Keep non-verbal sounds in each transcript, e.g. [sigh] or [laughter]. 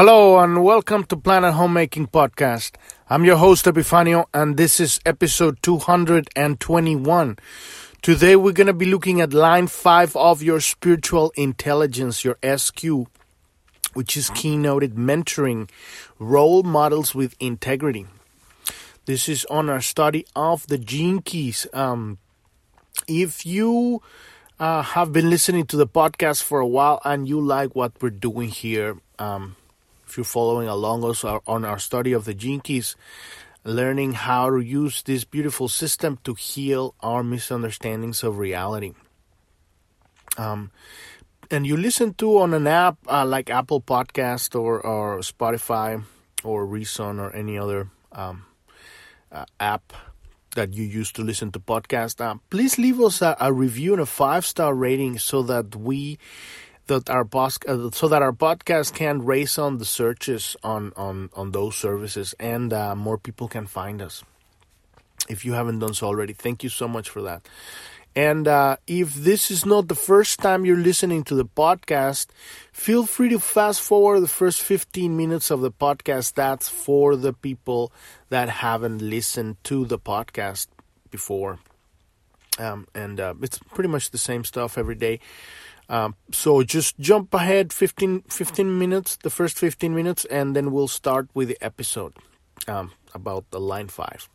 Hello and welcome to Planet Homemaking Podcast. I'm your host Epifanio and this is episode 221. Today we're going to be looking at line 5 of your spiritual intelligence, your SQ, which is keynoted mentoring role models with integrity. This is on our study of the gene keys. Um, if you uh, have been listening to the podcast for a while and you like what we're doing here, um, if you're following along us on our study of the gene keys, learning how to use this beautiful system to heal our misunderstandings of reality. Um, and you listen to on an app uh, like Apple Podcast or, or Spotify or Reason or any other um, uh, app that you use to listen to podcasts, uh, please leave us a, a review and a five star rating so that we that our boss, uh, so that our podcast can raise on the searches on on on those services and uh, more people can find us. If you haven't done so already, thank you so much for that. And uh, if this is not the first time you're listening to the podcast, feel free to fast forward the first 15 minutes of the podcast. That's for the people that haven't listened to the podcast before. Um, and uh, it's pretty much the same stuff every day. Um, so just jump ahead 15, 15, minutes, the first 15 minutes, and then we'll start with the episode um, about the line five,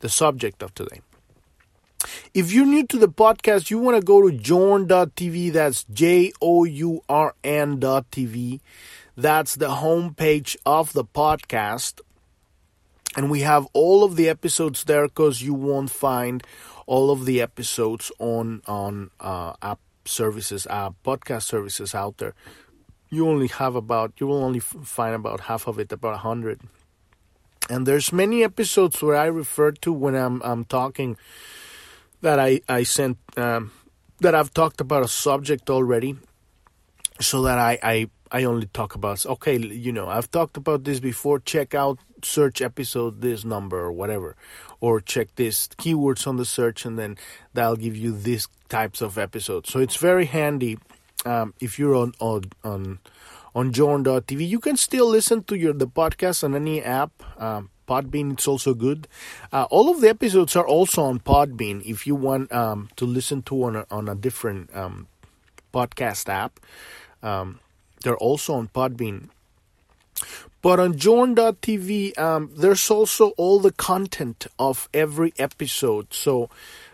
the subject of today. If you're new to the podcast, you want to go to journ.tv. That's J O U R N.tv. That's the homepage of the podcast. And we have all of the episodes there because you won't find all of the episodes on on uh, app services, uh, podcast services out there. You only have about you will only find about half of it, about hundred. And there's many episodes where I refer to when I'm I'm talking that I I sent um, that I've talked about a subject already, so that I I I only talk about okay, you know, I've talked about this before. Check out search episode this number or whatever, or check this keywords on the search, and then that'll give you these types of episodes. So it's very handy um, if you're on on on on Journ.tv. You can still listen to your the podcast on any app. Um, Podbean, it's also good. Uh, all of the episodes are also on Podbean. If you want um, to listen to on a, on a different um, podcast app, um, they're also on Podbean. But on Journ.tv, um, there's also all the content of every episode. So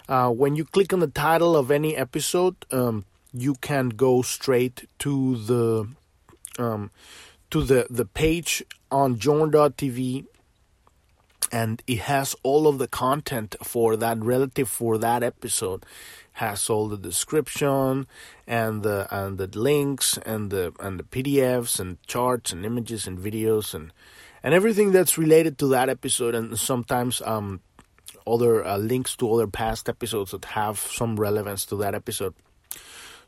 uh, when you click on the title of any episode, um, you can go straight to the um, to the the page on Journ.tv and it has all of the content for that relative for that episode has all the description and the and the links and the and the PDFs and charts and images and videos and and everything that's related to that episode and sometimes um other uh, links to other past episodes that have some relevance to that episode.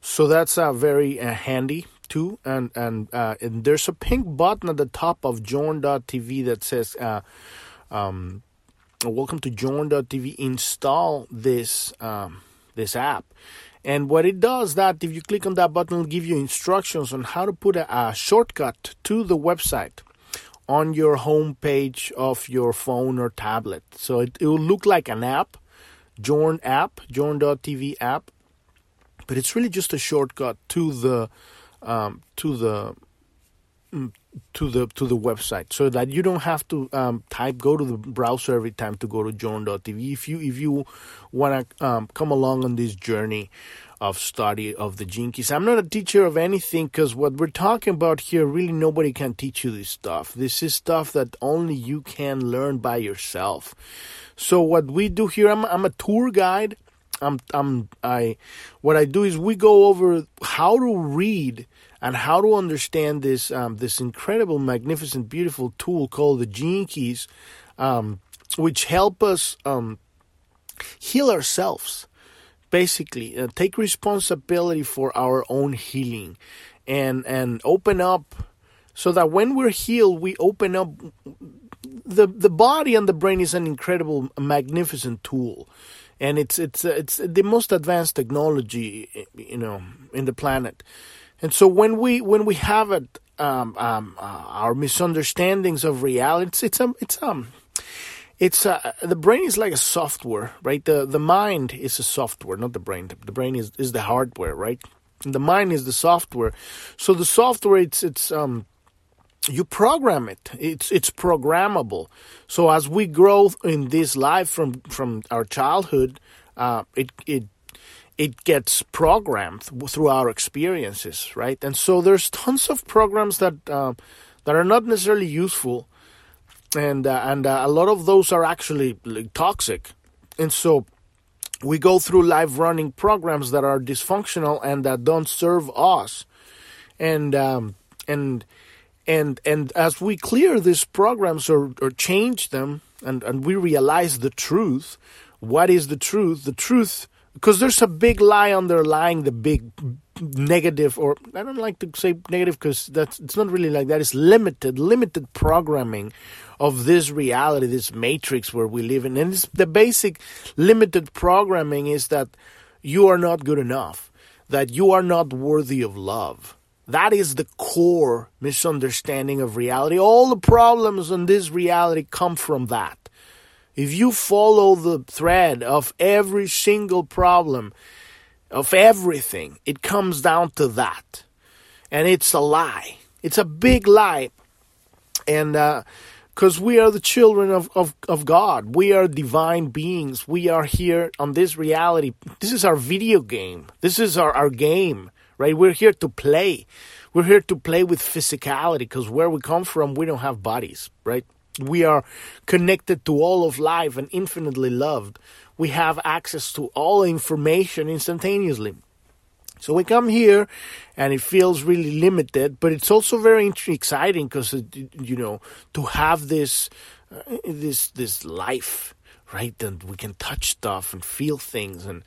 So that's uh, very uh, handy too. And and, uh, and there's a pink button at the top of Journ.tv that says uh, um, welcome to journ.tv install this um, this app. And what it does that if you click on that button it'll give you instructions on how to put a, a shortcut to the website on your home page of your phone or tablet. So it, it will look like an app journ app journ.tv app but it's really just a shortcut to the um, to the mm, to the to the website so that you don't have to um, type go to the browser every time to go to journ.tv if you if you want to um, come along on this journey of study of the keys i'm not a teacher of anything because what we're talking about here really nobody can teach you this stuff. This is stuff that only you can learn by yourself. So what we do here i'm, I'm a tour guide i'm i'm i what i do is we go over how to read and how to understand this um, this incredible, magnificent, beautiful tool called the Gene Keys, um, which help us um, heal ourselves. Basically, uh, take responsibility for our own healing, and and open up, so that when we're healed, we open up. the The body and the brain is an incredible, magnificent tool and it's it's it's the most advanced technology you know in the planet and so when we when we have it um, um, uh, our misunderstandings of reality. It's it's um it's um it's uh, the brain is like a software, right? The the mind is a software, not the brain. The brain is, is the hardware, right? And the mind is the software. So the software, it's it's um you program it. It's it's programmable. So as we grow in this life from from our childhood, uh, it it it gets programmed through our experiences, right? And so there's tons of programs that uh, that are not necessarily useful, and uh, and uh, a lot of those are actually like, toxic, and so we go through life running programs that are dysfunctional and that don't serve us, and um, and and and as we clear these programs or, or change them, and and we realize the truth, what is the truth? The truth because there's a big lie underlying the big negative or I don't like to say negative because that's it's not really like that. It's limited, limited programming of this reality, this matrix where we live in. And the basic limited programming is that you are not good enough, that you are not worthy of love. That is the core misunderstanding of reality. All the problems in this reality come from that. If you follow the thread of every single problem, of everything, it comes down to that. And it's a lie. It's a big lie. And because uh, we are the children of, of, of God, we are divine beings. We are here on this reality. This is our video game. This is our, our game, right? We're here to play. We're here to play with physicality because where we come from, we don't have bodies, right? We are connected to all of life and infinitely loved. We have access to all information instantaneously. So we come here and it feels really limited, but it's also very exciting because, you know, to have this, uh, this, this life, right? And we can touch stuff and feel things and,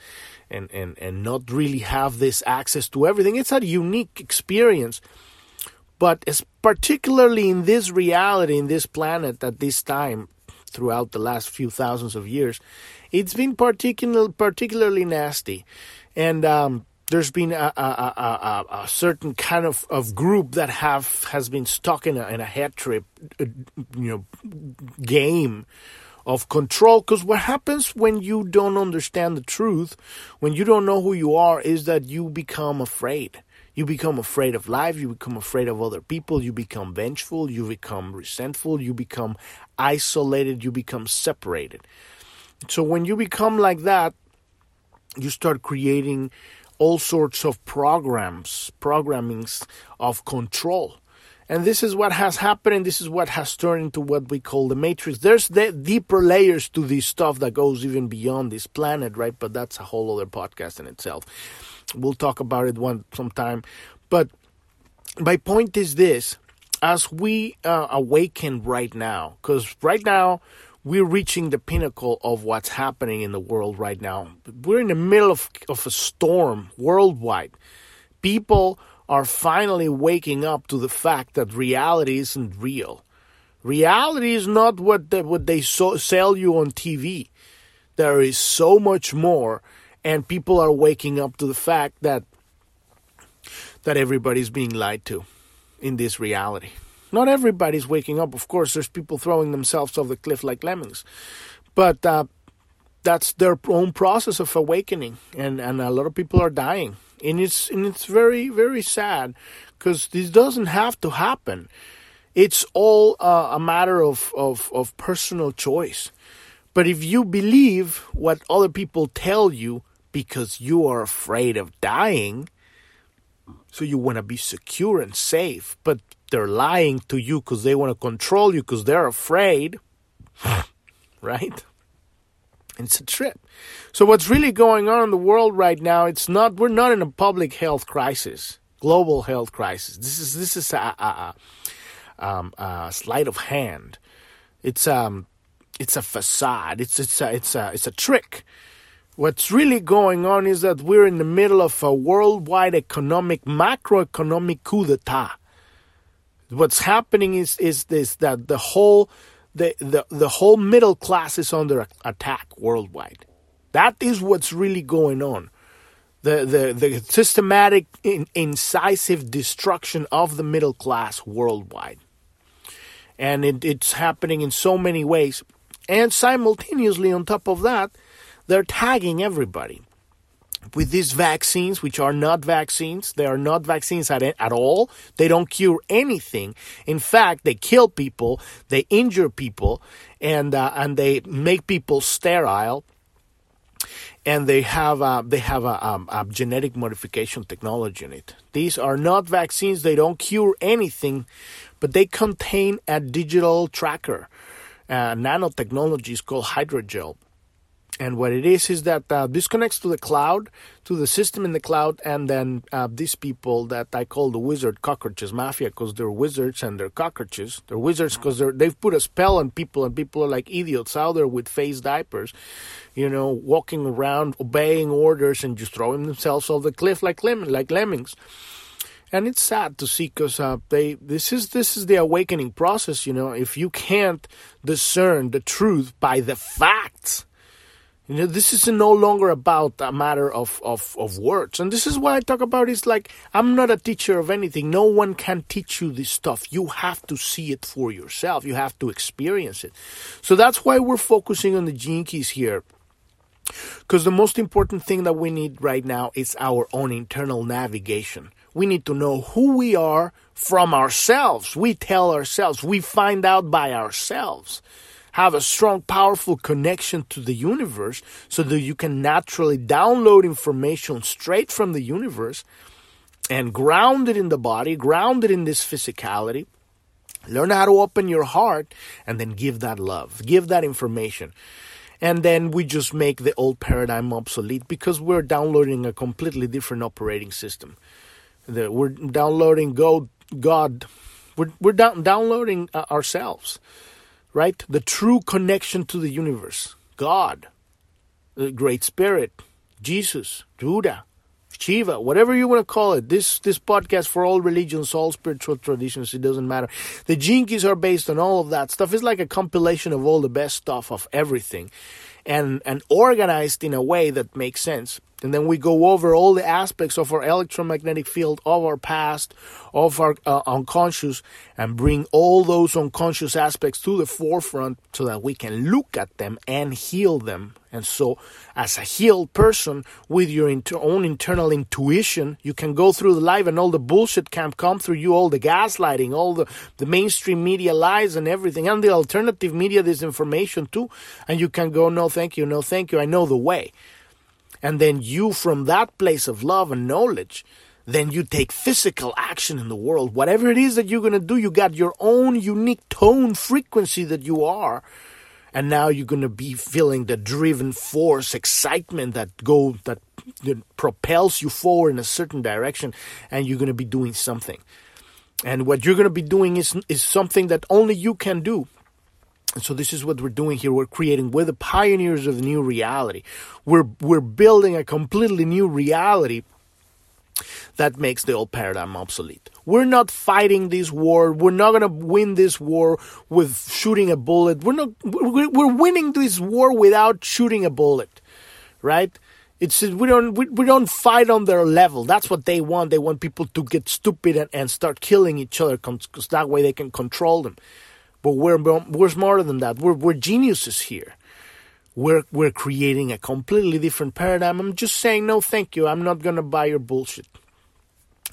and, and, and not really have this access to everything. It's a unique experience. But as particularly in this reality, in this planet at this time, throughout the last few thousands of years, it's been particular, particularly nasty. And um, there's been a, a, a, a, certain kind of, of group that have has been stuck in a, in a head trip, uh, you know, game of control. Because what happens when you don't understand the truth, when you don't know who you are, is that you become afraid. You become afraid of life, you become afraid of other people, you become vengeful, you become resentful, you become isolated, you become separated. So when you become like that, you start creating all sorts of programs, programmings of control. And this is what has happened, and this is what has turned into what we call the matrix. There's the deeper layers to this stuff that goes even beyond this planet, right? But that's a whole other podcast in itself. We'll talk about it one sometime. But my point is this: as we uh, awaken right now, because right now we're reaching the pinnacle of what's happening in the world right now. We're in the middle of, of a storm worldwide. People are finally waking up to the fact that reality isn't real. Reality is not what the, what they so, sell you on TV. There is so much more and people are waking up to the fact that that everybody's being lied to in this reality. Not everybody's waking up. Of course, there's people throwing themselves off the cliff like lemmings, but uh, that's their own process of awakening, and and a lot of people are dying, and it's and it's very very sad because this doesn't have to happen. It's all uh, a matter of, of of personal choice. But if you believe what other people tell you, because you are afraid of dying. So you want to be secure and safe, but they're lying to you because they want to control you because they're afraid. [laughs] right? It's a trip. So what's really going on in the world right now? It's not. We're not in a public health crisis, global health crisis. This is this is a, a, a, um, a sleight of hand. It's um, it's a facade. It's it's a, it's a it's a trick What's really going on is that we're in the middle of a worldwide economic, macroeconomic coup d'etat. What's happening is, is this, that the whole, the, the, the whole middle class is under attack worldwide. That is what's really going on. the, the, the systematic, in, incisive destruction of the middle class worldwide. And it, it's happening in so many ways. And simultaneously, on top of that, they're tagging everybody with these vaccines, which are not vaccines. They are not vaccines at, at all. They don't cure anything. In fact, they kill people, they injure people, and uh, and they make people sterile. And they have uh, they have a, um, a genetic modification technology in it. These are not vaccines. They don't cure anything, but they contain a digital tracker. Uh, nanotechnology is called hydrogel and what it is is that uh, this connects to the cloud, to the system in the cloud, and then uh, these people that I call the wizard cockroaches mafia because they're wizards and they're cockroaches. They're wizards because they've put a spell on people, and people are like idiots out there with face diapers, you know, walking around, obeying orders, and just throwing themselves off the cliff like lem- like lemmings. And it's sad to see because uh, they this is this is the awakening process. You know, if you can't discern the truth by the facts you know, this is no longer about a matter of, of, of words. And this is why I talk about it's like I'm not a teacher of anything. No one can teach you this stuff. You have to see it for yourself. You have to experience it. So that's why we're focusing on the keys here. Because the most important thing that we need right now is our own internal navigation. We need to know who we are from ourselves. We tell ourselves, we find out by ourselves have a strong, powerful connection to the universe so that you can naturally download information straight from the universe and ground it in the body, ground it in this physicality. Learn how to open your heart and then give that love, give that information. And then we just make the old paradigm obsolete because we're downloading a completely different operating system. We're downloading God, God we're, we're down, downloading uh, ourselves right? The true connection to the universe, God, the Great Spirit, Jesus, Buddha, Shiva, whatever you want to call it. This this podcast for all religions, all spiritual traditions, it doesn't matter. The Gene Keys are based on all of that stuff. It's like a compilation of all the best stuff of everything, and and organized in a way that makes sense. And then we go over all the aspects of our electromagnetic field, of our past, of our uh, unconscious, and bring all those unconscious aspects to the forefront so that we can look at them and heal them. And so, as a healed person with your inter- own internal intuition, you can go through the life and all the bullshit can come through you, all the gaslighting, all the, the mainstream media lies and everything, and the alternative media disinformation too. And you can go, no, thank you, no, thank you, I know the way. And then you, from that place of love and knowledge, then you take physical action in the world. Whatever it is that you're going to do, you got your own unique tone frequency that you are. And now you're going to be feeling the driven force, excitement that go that, that propels you forward in a certain direction, and you're going to be doing something. And what you're going to be doing is is something that only you can do. And so this is what we're doing here. We're creating, we're the pioneers of the new reality. We're, we're building a completely new reality that makes the old paradigm obsolete. We're not fighting this war. We're not going to win this war with shooting a bullet. We're not, we're winning this war without shooting a bullet, right? It's we don't we, we don't fight on their level. That's what they want. They want people to get stupid and, and start killing each other because that way they can control them. But we're we're smarter than that. We're we're geniuses here. We're we're creating a completely different paradigm. I'm just saying no, thank you. I'm not gonna buy your bullshit.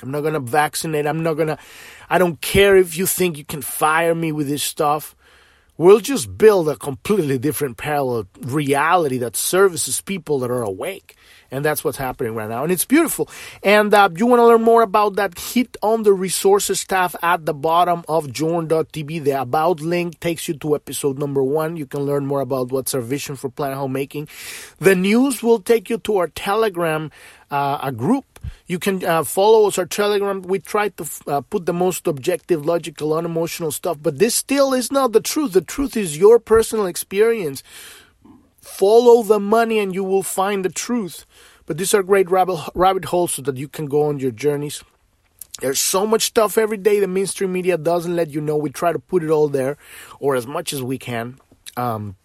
I'm not gonna vaccinate. I'm not gonna. I don't care if you think you can fire me with this stuff. We'll just build a completely different parallel reality that services people that are awake. And that's what's happening right now. And it's beautiful. And uh, you want to learn more about that, hit on the resources tab at the bottom of journ.tv. The About link takes you to episode number one. You can learn more about what's our vision for Planet Homemaking. The news will take you to our Telegram uh, a group. You can uh, follow us on Telegram. We try to uh, put the most objective, logical, unemotional stuff, but this still is not the truth. The truth is your personal experience. Follow the money and you will find the truth. But these are great rabbit, rabbit holes so that you can go on your journeys. There's so much stuff every day the mainstream media doesn't let you know. We try to put it all there, or as much as we can. Um,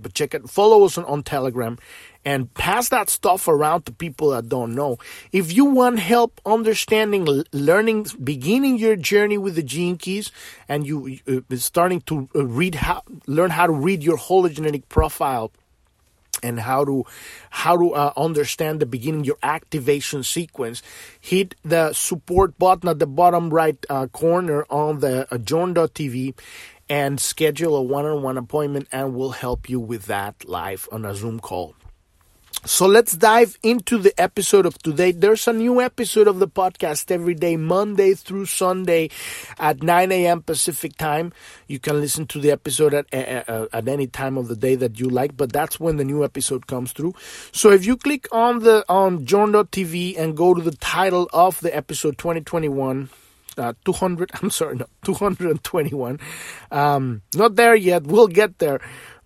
But check it. Follow us on, on Telegram and pass that stuff around to people that don't know. If you want help understanding, learning, beginning your journey with the gene keys, and you uh, starting to uh, read how, learn how to read your hologenetic profile and how to how to uh, understand the beginning your activation sequence hit the support button at the bottom right uh, corner on the uh, journ.tv and schedule a one-on-one appointment and we'll help you with that live on a zoom call so let's dive into the episode of today. There's a new episode of the podcast every day, Monday through Sunday at 9 a.m. Pacific time. You can listen to the episode at, at, at any time of the day that you like, but that's when the new episode comes through. So if you click on the on journ.tv and go to the title of the episode 2021, uh, 200, [laughs] I'm sorry, no, 221. Um, not there yet. We'll get there.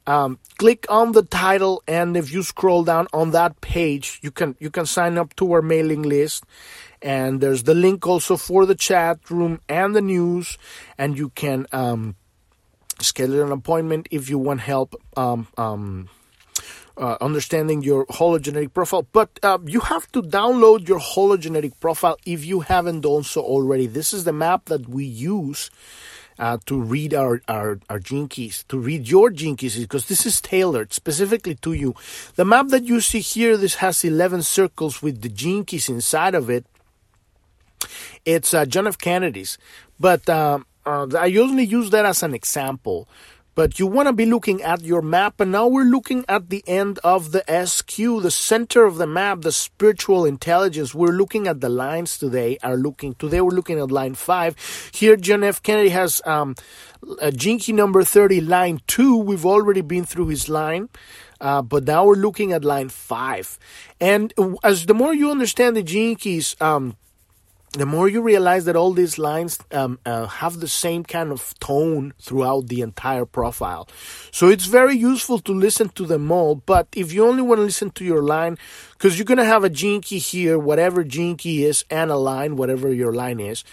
Um, click on the title, and if you scroll down on that page, you can you can sign up to our mailing list. And there's the link also for the chat room and the news, and you can um, schedule an appointment if you want help um, um, uh, understanding your hologenetic profile. But uh, you have to download your hologenetic profile if you haven't done so already. This is the map that we use uh, to read our, our, our gene keys, to read your gene keys, because this is tailored specifically to you. The map that you see here, this has 11 circles with the gene keys inside of it. It's uh, John F. Kennedy's, but uh, uh I usually use that as an example but you want to be looking at your map. And now we're looking at the end of the SQ, the center of the map, the spiritual intelligence. We're looking at the lines today. Are looking today. We're looking at line five. Here, John F. Kennedy has um, a Gene Key number thirty, line two. We've already been through his line. Uh, but now we're looking at line five, and as the more you understand the Gene Keys, um, the more you realize that all these lines um, uh, have the same kind of tone throughout the entire profile. So it's very useful to listen to them all. But if you only want to listen to your line, because you're going to have a key here, whatever key is, and a line, whatever your line is.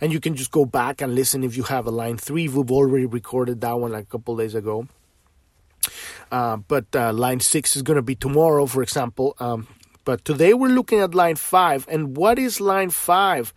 And you can just go back and listen if you have a line three. We've already recorded that one like a couple days ago. Uh, but uh, line six is going to be tomorrow, for example. Um, but today we're looking at line five. And what is line five?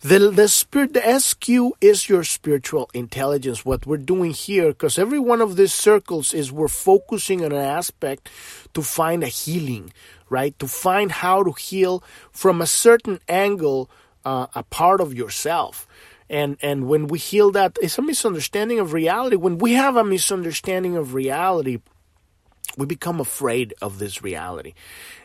The, the spirit, the SQ is your spiritual intelligence. What we're doing here, because every one of these circles is we're focusing on an aspect to find a healing, right? To find how to heal from a certain angle, uh, a part of yourself and and when we heal that it's a misunderstanding of reality when we have a misunderstanding of reality we become afraid of this reality.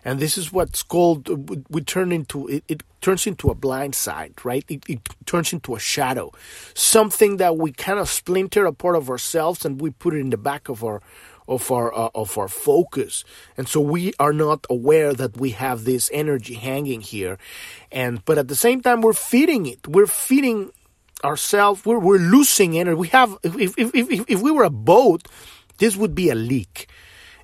And this is what's called we turn into it, it turns into a blind side right? It, it, turns into a shadow. Something that we kind of splinter a part of ourselves and we put it in the back of our of our uh, of our focus. And so we are not aware that we have this energy hanging here. And but at the same time we're feeding it. We're feeding ourselves. We're, we're losing energy. We have if, if, if, if we were a boat this would be a leak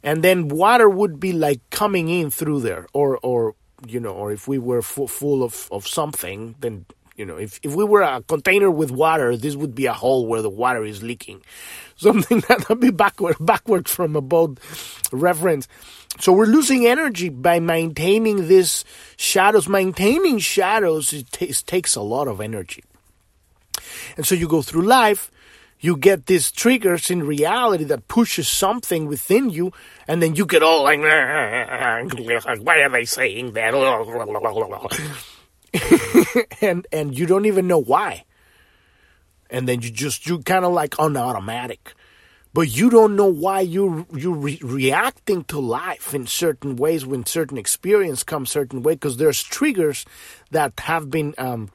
and then water would be like coming in through there. Or or you know or if we were full, full of of something then you know if, if we were a container with water this would be a hole where the water is leaking. [laughs] Something that would be backward backwards from a boat reference. So we're losing energy by maintaining these shadows. Maintaining shadows it, t- it takes a lot of energy. And so you go through life you get these triggers in reality that pushes something within you, and then you get all like, [laughs] why are they saying that? [laughs] and and you don't even know why. And then you just you kind of like on automatic, but you don't know why you you re- reacting to life in certain ways when certain experience comes certain way because there's triggers that have been um,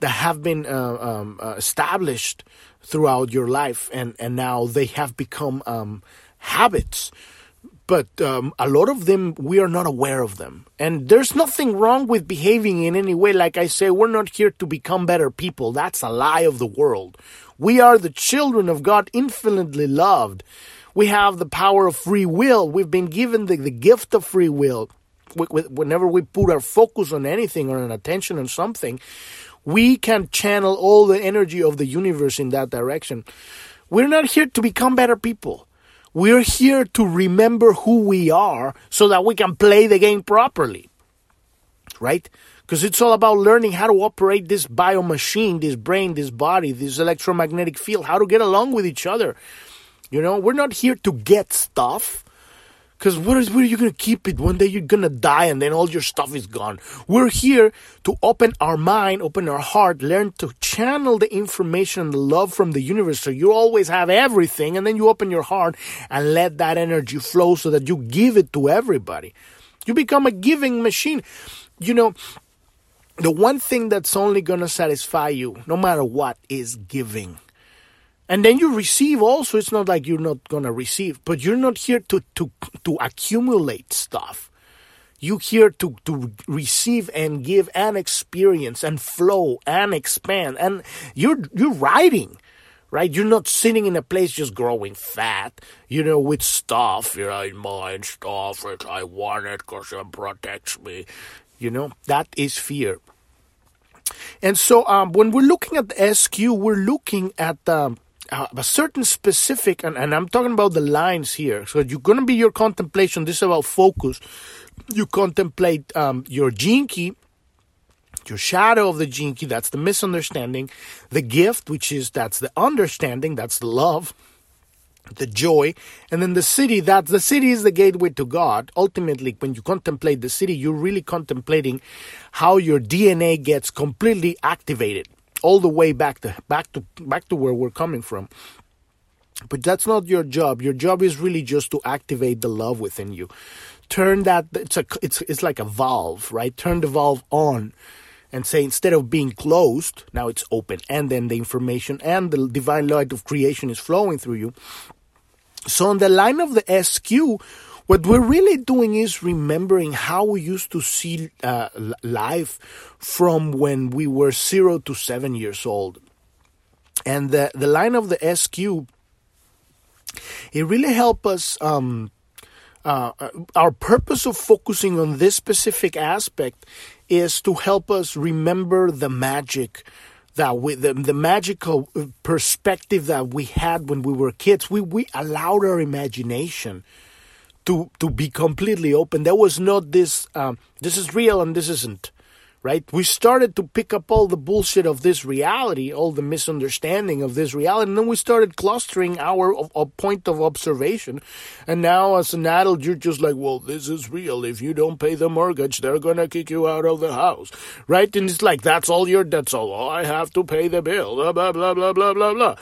that have been uh, um, uh, established throughout your life, and and now they have become um, habits. But um, a lot of them, we are not aware of them. And there's nothing wrong with behaving in any way. Like I say, we're not here to become better people. That's a lie of the world. We are the children of God, infinitely loved. We have the power of free will. We've been given the, the gift of free will. Whenever we put our focus on anything or an attention on something, we can channel all the energy of the universe in that direction. We're not here to become better people. We're here to remember who we are so that we can play the game properly. Right? Because it's all about learning how to operate this bio machine, this brain, this body, this electromagnetic field, how to get along with each other. You know, we're not here to get stuff. Because where, is, where are you to keep it? One day you're to die and then all your stuff is gone. We're here to open our mind, open our heart, learn to channel the information and the love from the universe so you always have everything and then you open your heart and let that energy flow so that you give it to everybody. You become a giving machine. You know, the one thing that's only to satisfy you, no matter what, is giving. And then you receive also. It's not like you're not gonna receive, but you're not here to to to accumulate stuff. You're here to to receive and give and experience and flow and expand. And you're you're riding, right? You're not sitting in a place just growing fat, you know, with stuff. You know, in mind stuff. It, I want it because it protects me. You know, that is fear. And so um, when we're looking at the SQ, we're looking at um, uh, a certain specific, and, and I'm talking about the lines here. So you're going to be your contemplation. This is about focus. You contemplate um, your key, your shadow of the key. That's the misunderstanding. The gift, which is that's the understanding. That's the love the joy and then the Siddhi. that the Siddhi is the gateway to god ultimately when you contemplate the Siddhi, you're really contemplating how your dna gets completely activated all the way back to back to back to where we're coming from. But that's not your job. Your job is really just to activate the love within you. Turn that it's a it's it's like a valve, right? Turn the valve on and say instead of being closed, now it's open and then the information and the divine light of creation is flowing through you. So on the line of the SQ, what we're really doing is remembering how we used to see uh, life from when we were zero to seven years old. And the, the line of the SQ, it really helped us. Um, uh, our purpose of focusing on this specific aspect is to help us remember the magic that we, the, the magical perspective that we had when we were kids. We, we allowed our imagination to to be completely open. There was not this um, this is real and this isn't. Right? We started to pick up all the bullshit of this reality, all the misunderstanding of this reality, and then we started clustering our a point of observation. And now, as an adult, you're just like, well, this is real. If you don't pay the mortgage, they're gonna kick you out of the house, right? And it's like that's all your that's all. Oh, I have to pay the bill. Blah blah blah blah blah blah blah.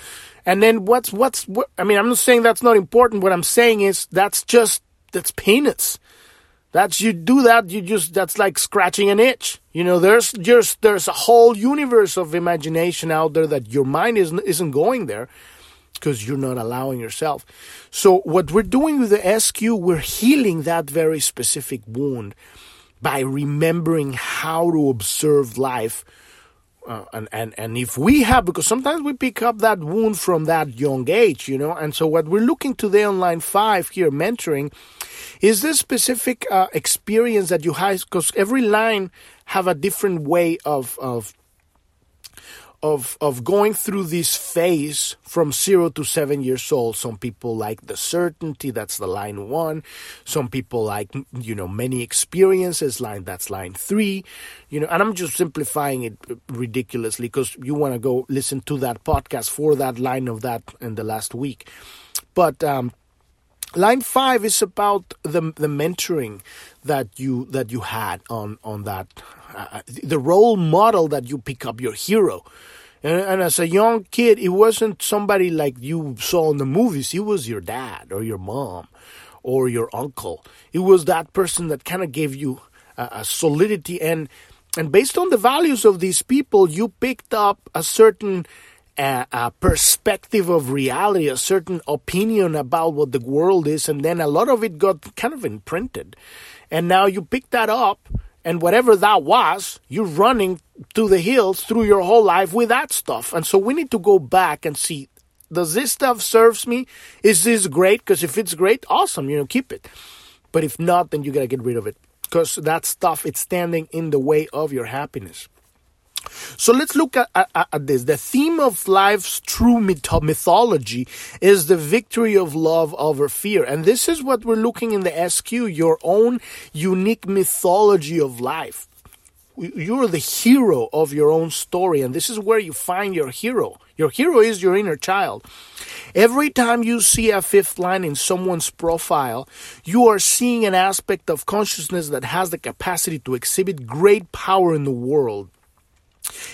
And then what's what's what? I mean, I'm not saying that's not important. What I'm saying is that's just that's peanuts. That's you do that, you just that's like scratching an itch. You know, there's just there's a whole universe of imagination out there that your mind isn't isn't going there because you're not allowing yourself. So what we're doing with the SQ, we're healing that very specific wound by remembering how to observe life uh, and, and and if we have because sometimes we pick up that wound from that young age you know? And so what we're looking today on line five here mentoring is this specific uh, experience that you have because every line have a different way of of of of going through this phase from zero to seven years old. Some people like the certainty, that's the line one. Some people like you know many experiences, line that's line three. You know, and I'm just simplifying it ridiculously because you want to go listen to that podcast for that line of that in the last week. But um, line five is about the the mentoring that you that you had on on that uh, the role model that you pick up your hero and, and, as a young kid, it wasn't somebody like you saw in the movies. It was your dad or your mom or your uncle. It was that person that kind of gave you a, a solidity and and based on the values of these people, you picked up a certain uh, a perspective of reality, a certain opinion about what the world is, and then a lot of it got kind of imprinted. And now you pick that up and whatever that was, you're running to the hills through your whole life with that stuff. And so we need to go back and see does this stuff serves me? Is this great? Because if it's great, awesome, you know, keep it. But if not, then you gotta get rid of it. Because that stuff it's standing in the way of your happiness. So let's look at, at, at, this. The theme of life's true myth- mythology is the victory of love over fear. And this is what we're looking in the SQ, your own unique mythology of life. You're the hero of your own story, and this is where you find your hero. Your hero is your inner child. Every time you see a fifth line in someone's profile, you are seeing an aspect of consciousness that has the capacity to exhibit great power in the world.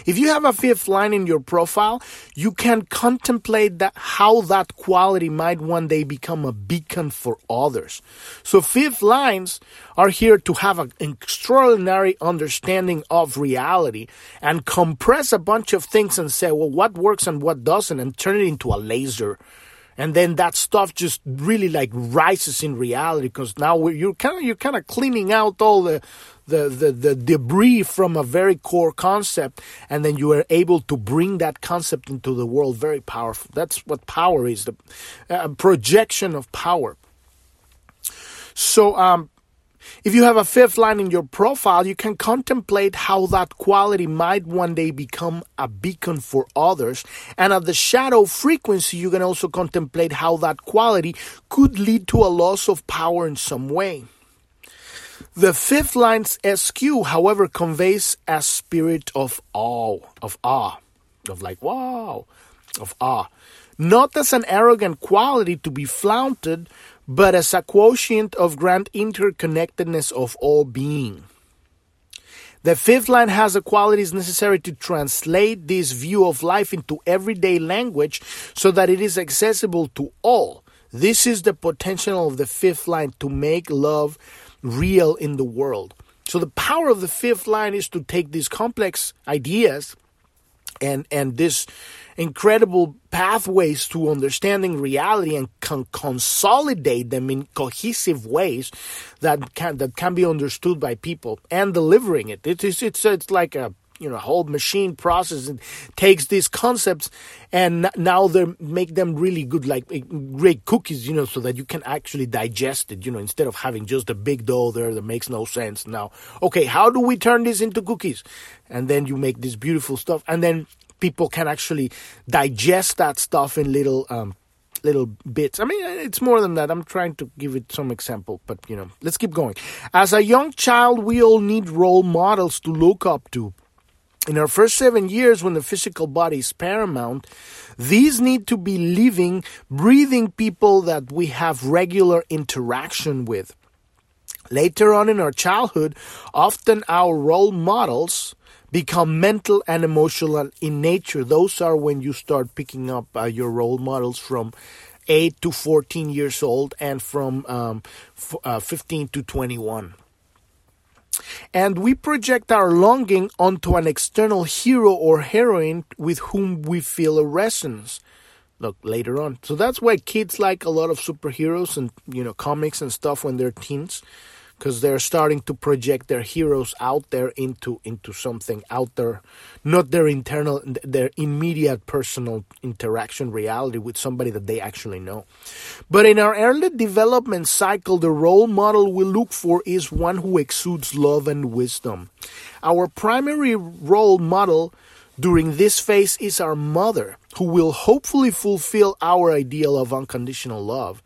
If you have a fifth line in your profile, you can contemplate that how that quality might one day become a beacon for others. So fifth lines are here to have an extraordinary understanding of reality and compress a bunch of things and say, well, what works and what doesn't and turn it into a laser and then that stuff just really like rises in reality because now you're kind of you're kind of cleaning out all the, the the the debris from a very core concept and then you are able to bring that concept into the world very powerful. That's what power is the uh, projection of power. So um if you have a fifth line in your profile, you can contemplate how that quality might one day become a beacon for others. And at the shadow frequency, you can also contemplate how that quality could lead to a loss of power in some way. The fifth line's SQ, however, conveys a spirit of awe, of awe, of like, wow, of awe. Not as an arrogant quality to be flaunted, but as a quotient of grand interconnectedness of all being. The fifth line has the qualities necessary to translate this view of life into everyday language so that it is accessible to all. This is the potential of the fifth line to make love real in the world. So the power of the fifth line is to take these complex ideas and and this incredible pathways to understanding reality and can consolidate them in cohesive ways that can that can be understood by people and delivering it. It is it's it's like a you know whole machine process and takes these concepts and now they make them really good like eh, great cookies you know so that you can actually digest it you know instead of having just a big dough there that makes no sense now okay how do we turn this into cookies and then you make this beautiful stuff and then people can actually digest that stuff in little um, little bits. I mean, it's more than that. I'm trying to give it some example, but you know, let's keep going. As a young child, we all need role models to look up to. In our first seven years, when the physical body is paramount, these need to be living, breathing people that we have regular interaction with. Later on in our childhood, often our role models become mental and emotional in nature. Those are when you start picking up uh, your role models from 8 to 14 years old and from um, f- uh, 15 to 21. And we project our longing onto an external hero or heroine with whom we feel a resonance. Look, later on. So that's why kids like a lot of superheroes and, you know, comics and stuff when they're teens because they're starting to project their heroes out there into into something out there. Not their internal their immediate personal interaction reality with somebody that they actually know. But in our early development cycle the role model we look for is one who exudes love and wisdom. Our primary role model during this phase is our mother who will hopefully fulfill our ideal of unconditional love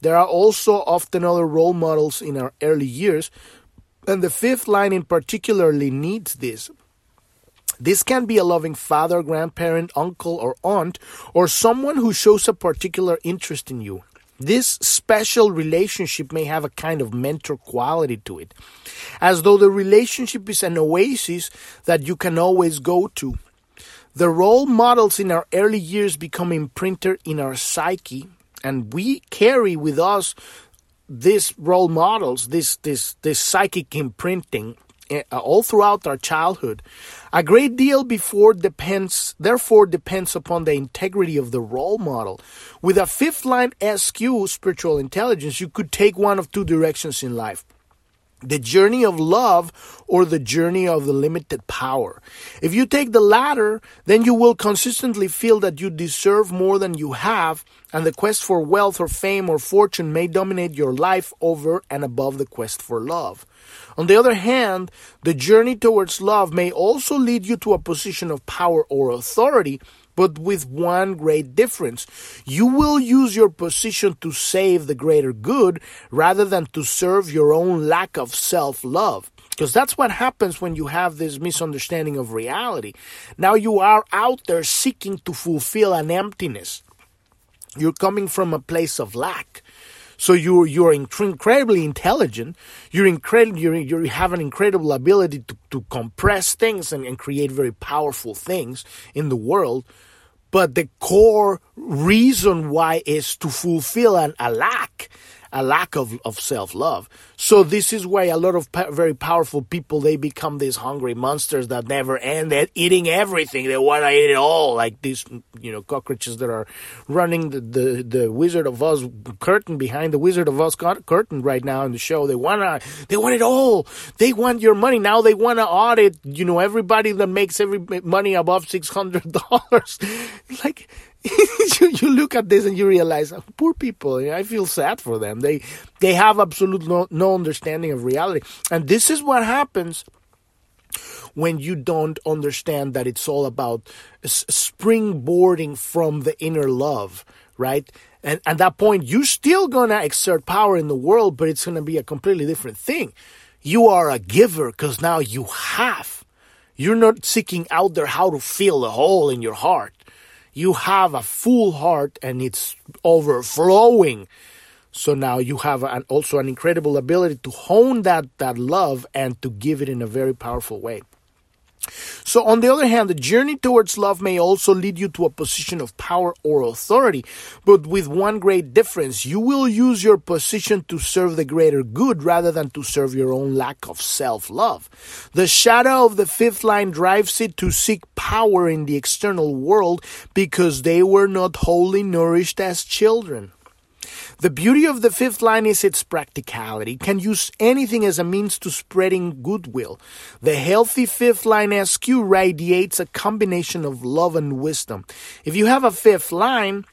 there are also often other role models in our early years, and the fifth line in particularly needs this. This can be a loving father, grandparent, uncle, or aunt, or someone who shows a particular interest in you. This special relationship may have a kind of mentor quality to it, as though the relationship is an oasis that you can always go to. The role models in our early years become imprinted in our psyche and we carry with us these role models, this this this psychic imprinting uh, all throughout our childhood. A great deal before depends, therefore, depends upon the integrity of the role model. With a fifth line SQ, spiritual intelligence, you could take one of two directions in life. The journey of love or the journey of the limited power. If you take the latter, then you will consistently feel that you deserve more than you have, and the quest for wealth or fame or fortune may dominate your life over and above the quest for love. On the other hand, the journey towards love may also lead you to a position of power or authority but with one great difference. You will use your position to save the greater good rather than to serve your own lack of self love. Because that's what happens when you have this misunderstanding of reality. Now you are out there seeking to fulfill an emptiness. You're coming from a place of lack. So you're you're incredibly intelligent. You're incredible. You have an incredible ability to, to compress things and, and create very powerful things in the world but the core reason why is to fulfill an, a lack a lack of, of self-love. So this is why a lot of very powerful people they become these hungry monsters that never end they're eating everything. They want to eat it all like these you know cockroaches that are running the, the, the wizard of oz curtain behind the wizard of oz curtain right now in the show. They want to they want it all. They want your money. Now they want to audit you know everybody that makes every money above $600 [laughs] like [laughs] you, you look at this and you realize oh, poor people i feel sad for them. They they have absolute no, no understanding of reality. And this is what happens when you don't understand that it's all about springboarding from the inner love right? And at that point you're still gonna exert power in the world but it's gonna be a completely different thing. You are a giver because now you have. You're not seeking out there how to fill the hole in your heart you have a full heart and it's overflowing. So now you have an, also an incredible ability to hone that, that love and to give it in a very powerful way. So, on the other hand, the journey towards love may also lead you to a position of power or authority, but with one great difference. You will use your position to serve the greater good rather than to serve your own lack of self love. The shadow of the fifth line drives it to seek power in the external world because they were not wholly nourished as children. The beauty of the fifth line is its practicality. It can use anything as a means to spreading goodwill. The healthy fifth line SQ radiates a combination of love and wisdom. If you have a fifth line,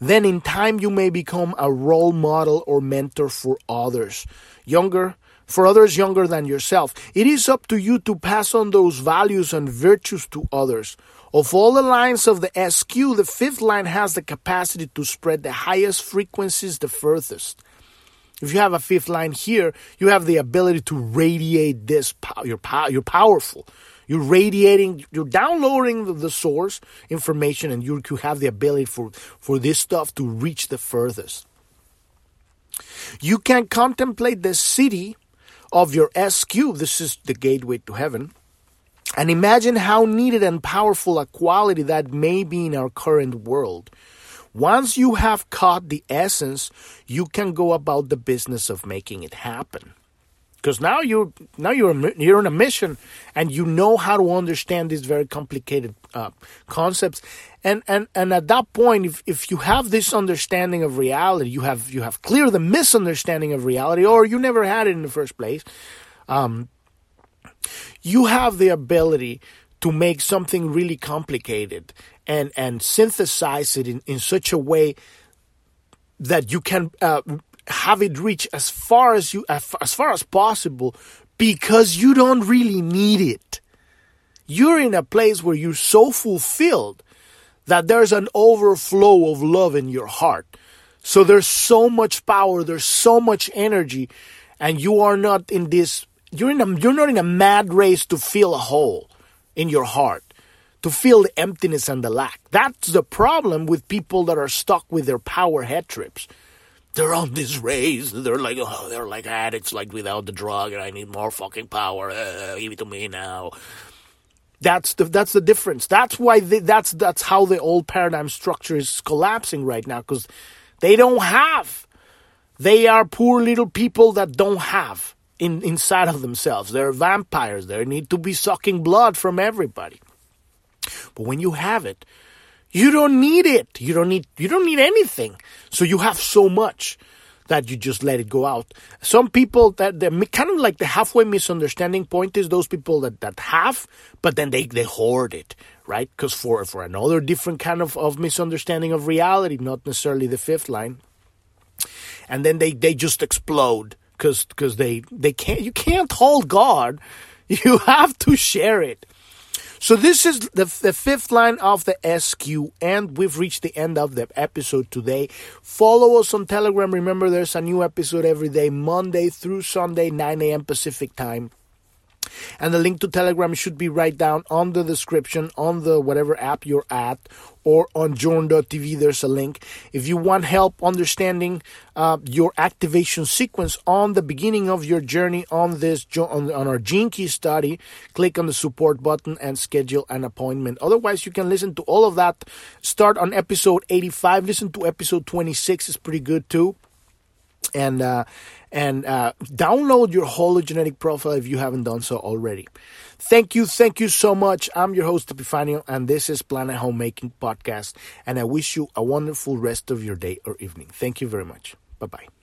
then in time you may become a role model or mentor for others. Younger, for others younger than yourself. It is up to you to pass on those values and virtues to others. Of all the lines of the SQ, the fifth line has the capacity to spread the highest frequencies the furthest. If you have a fifth line here, you have the ability to radiate this. You're, you're powerful. You're radiating, you're downloading the source information, and you, you have the ability for, for this stuff to reach the furthest. You can contemplate the Siddhi of your SQ. This is the gateway to heaven and imagine how needed and powerful a quality that may be in our current world. Once you have caught the essence, you can go about the business of making it happen. Because now you're now you're you're on a mission, and you know how to understand these very complicated uh, concepts. And and and at that point, if if you have this understanding of reality, you have you have cleared the misunderstanding of reality, or you never had it in the first place. Um, you have the ability to make something really complicated and, and synthesize it in, in such a way that you can uh, have it reach as far as you as far as possible because you don't really need it. You're in a place where you're so fulfilled that there's an overflow of love in your heart. So there's so much power, there's so much energy, and you are not in this you're in a, you're not in a mad race to fill a hole in your heart, to fill the emptiness and the lack. That's the problem with people that are stuck with their power head trips. They're on this race. They're like, oh, they're like addicts, like without the drug, and I need more fucking power. Uh, give it to me now. That's the that's the difference. That's why they, that's that's how the old paradigm structure is collapsing right now because they don't have. They are poor little people that don't have in, inside of themselves. They're vampires. They need to be sucking blood from everybody. But when you have it, you don't need it. You don't need you don't need anything. So you have so much that you just let it go out. Some people that the kind of like the halfway misunderstanding point is those people that, that have, but then they, they hoard it, right? Because for, for another different kind of, of misunderstanding of reality, not necessarily the fifth line. And then they, they just explode because because they they can't you can't hold God. [laughs] You have to share it. So this is the, the fifth line of the SQ, and we've reached the end of the episode today. Follow us on Telegram. Remember, there's a new episode every day, Monday through Sunday, 9 a.m. Pacific time. And the link to Telegram should be right down on the description on the whatever app you're at or on journ.tv. There's a link. If you want help understanding uh, your activation sequence on the beginning of your journey on this on, on our Gene Key study, click on the support button and schedule an appointment. Otherwise, you can listen to all of that. Start on episode 85. Listen to episode 26. It's pretty good too and uh, and uh, download your hologenetic profile if you haven't done so already. Thank you, thank you so much. I'm your host Epifanio, and this is Planet Homemaking Podcast. And I wish you a wonderful rest of your day or evening. Thank you very much. Bye bye.